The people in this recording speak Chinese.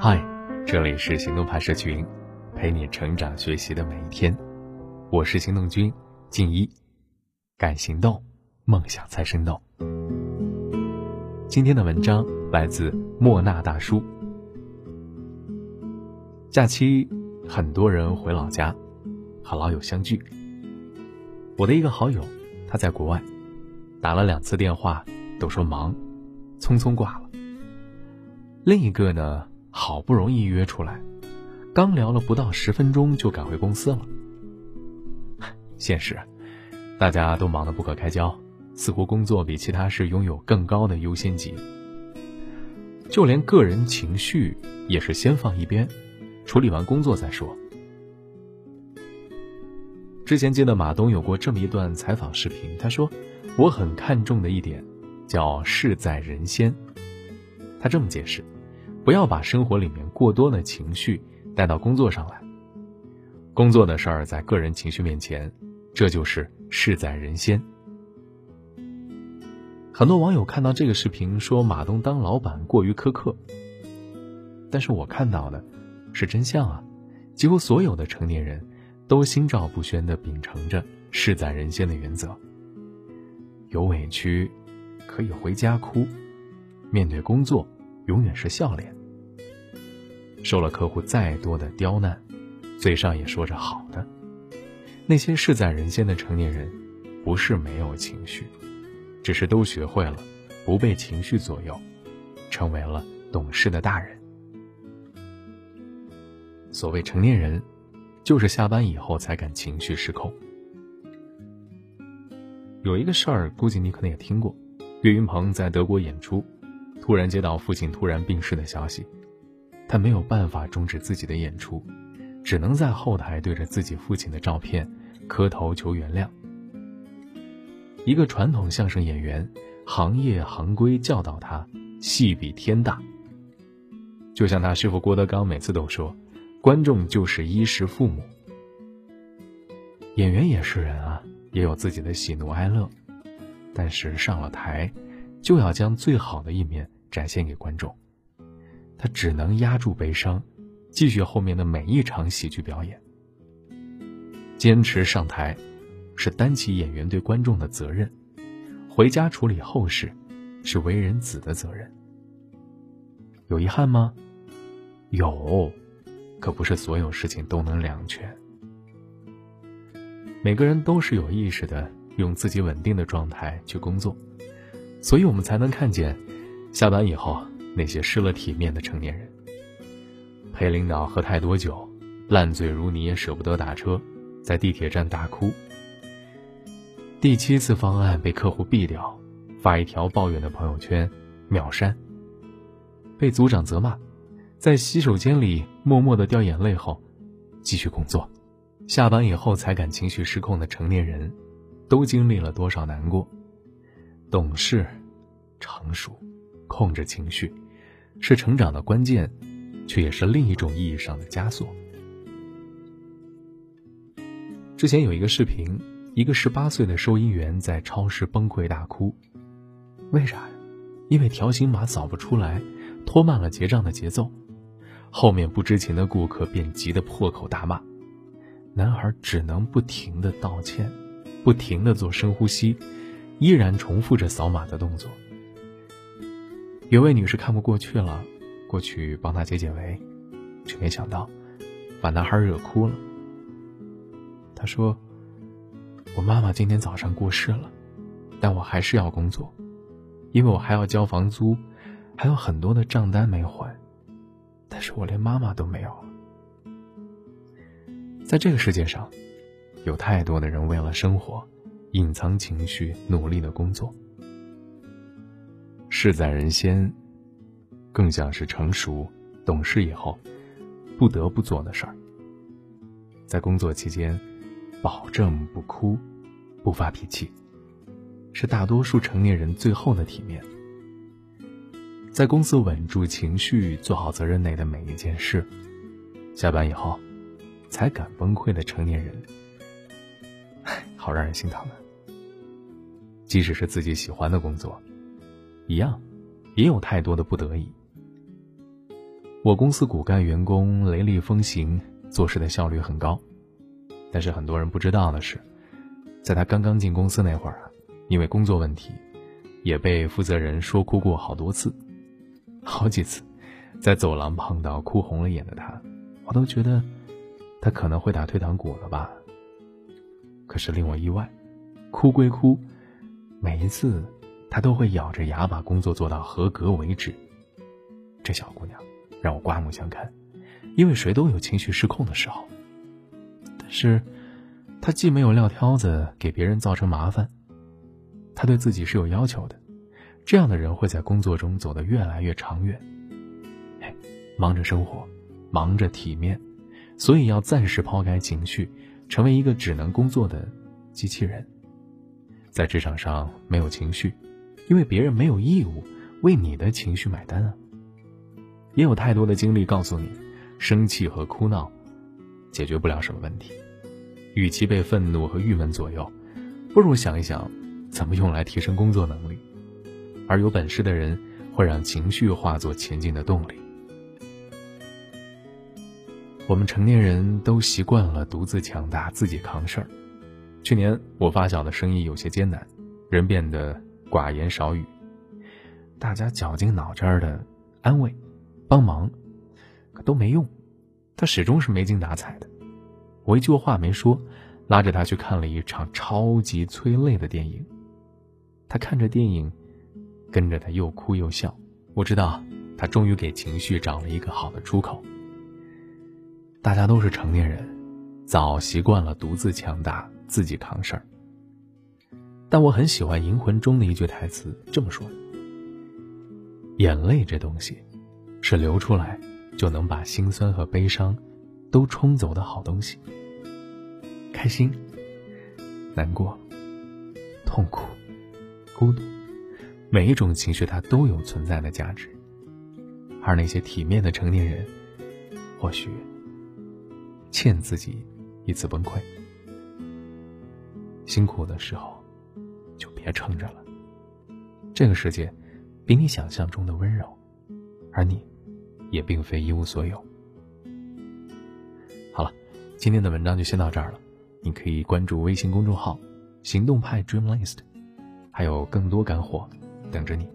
嗨，这里是行动派社群，陪你成长学习的每一天。我是行动君静一，敢行动，梦想才生动。今天的文章来自莫纳大叔。假期，很多人回老家和老友相聚。我的一个好友，他在国外，打了两次电话，都说忙，匆匆挂了。另一个呢，好不容易约出来，刚聊了不到十分钟就赶回公司了。现实，大家都忙得不可开交，似乎工作比其他事拥有更高的优先级。就连个人情绪也是先放一边，处理完工作再说。之前记得马东有过这么一段采访视频，他说：“我很看重的一点，叫事在人先。”他这么解释。不要把生活里面过多的情绪带到工作上来。工作的事儿在个人情绪面前，这就是事在人先。很多网友看到这个视频说马东当老板过于苛刻，但是我看到的是真相啊！几乎所有的成年人都心照不宣地秉承着事在人先的原则。有委屈可以回家哭，面对工作永远是笑脸。受了客户再多的刁难，嘴上也说着好的。那些事在人间的成年人，不是没有情绪，只是都学会了不被情绪左右，成为了懂事的大人。所谓成年人，就是下班以后才敢情绪失控。有一个事儿，估计你可能也听过：岳云鹏在德国演出，突然接到父亲突然病逝的消息。他没有办法终止自己的演出，只能在后台对着自己父亲的照片磕头求原谅。一个传统相声演员，行业行规教导他，戏比天大。就像他师傅郭德纲每次都说：“观众就是衣食父母。”演员也是人啊，也有自己的喜怒哀乐，但是上了台，就要将最好的一面展现给观众。他只能压住悲伤，继续后面的每一场喜剧表演。坚持上台，是担起演员对观众的责任；回家处理后事，是为人子的责任。有遗憾吗？有，可不是所有事情都能两全。每个人都是有意识的，用自己稳定的状态去工作，所以我们才能看见，下班以后。那些失了体面的成年人，陪领导喝太多酒，烂醉如泥也舍不得打车，在地铁站大哭。第七次方案被客户毙掉，发一条抱怨的朋友圈，秒删。被组长责骂，在洗手间里默默的掉眼泪后，继续工作。下班以后才敢情绪失控的成年人，都经历了多少难过？懂事，成熟，控制情绪。是成长的关键，却也是另一种意义上的枷锁。之前有一个视频，一个十八岁的收银员在超市崩溃大哭，为啥呀？因为条形码扫不出来，拖慢了结账的节奏，后面不知情的顾客便急得破口大骂，男孩只能不停的道歉，不停的做深呼吸，依然重复着扫码的动作。有位女士看不过去了，过去帮他解解围，却没想到把男孩惹哭了。她说：“我妈妈今天早上过世了，但我还是要工作，因为我还要交房租，还有很多的账单没还。但是我连妈妈都没有了。在这个世界上，有太多的人为了生活，隐藏情绪，努力的工作。”事在人先，更像是成熟、懂事以后不得不做的事儿。在工作期间，保证不哭、不发脾气，是大多数成年人最后的体面。在公司稳住情绪，做好责任内的每一件事，下班以后才敢崩溃的成年人，唉好让人心疼啊！即使是自己喜欢的工作。一样，也有太多的不得已。我公司骨干员工雷厉风行，做事的效率很高。但是很多人不知道的是，在他刚刚进公司那会儿啊，因为工作问题，也被负责人说哭过好多次，好几次，在走廊碰到哭红了眼的他，我都觉得他可能会打退堂鼓了吧。可是令我意外，哭归哭，每一次他都会咬着牙把工作做到合格为止。这小姑娘让我刮目相看，因为谁都有情绪失控的时候。但是，她既没有撂挑子给别人造成麻烦，她对自己是有要求的。这样的人会在工作中走得越来越长远。哎，忙着生活，忙着体面，所以要暂时抛开情绪。成为一个只能工作的机器人，在职场上没有情绪，因为别人没有义务为你的情绪买单啊。也有太多的经历告诉你，生气和哭闹解决不了什么问题，与其被愤怒和郁闷左右，不如想一想怎么用来提升工作能力。而有本事的人会让情绪化作前进的动力。我们成年人都习惯了独自强大，自己扛事儿。去年我发小的生意有些艰难，人变得寡言少语，大家绞尽脑汁的安慰、帮忙，可都没用，他始终是没精打采的。我一句话没说，拉着他去看了一场超级催泪的电影。他看着电影，跟着他又哭又笑。我知道他终于给情绪找了一个好的出口。大家都是成年人，早习惯了独自强大，自己扛事儿。但我很喜欢《银魂》中的一句台词，这么说：“眼泪这东西，是流出来就能把心酸和悲伤都冲走的好东西。开心、难过、痛苦、孤独，每一种情绪它都有存在的价值。而那些体面的成年人，或许……”欠自己一次崩溃，辛苦的时候撑着了。这个世界比你想象中的温柔，而你也并非一无所有。好了，今天的文章就先到这儿了。你可以关注微信公众号“行动派 Dream List”，还有更多干货等着你。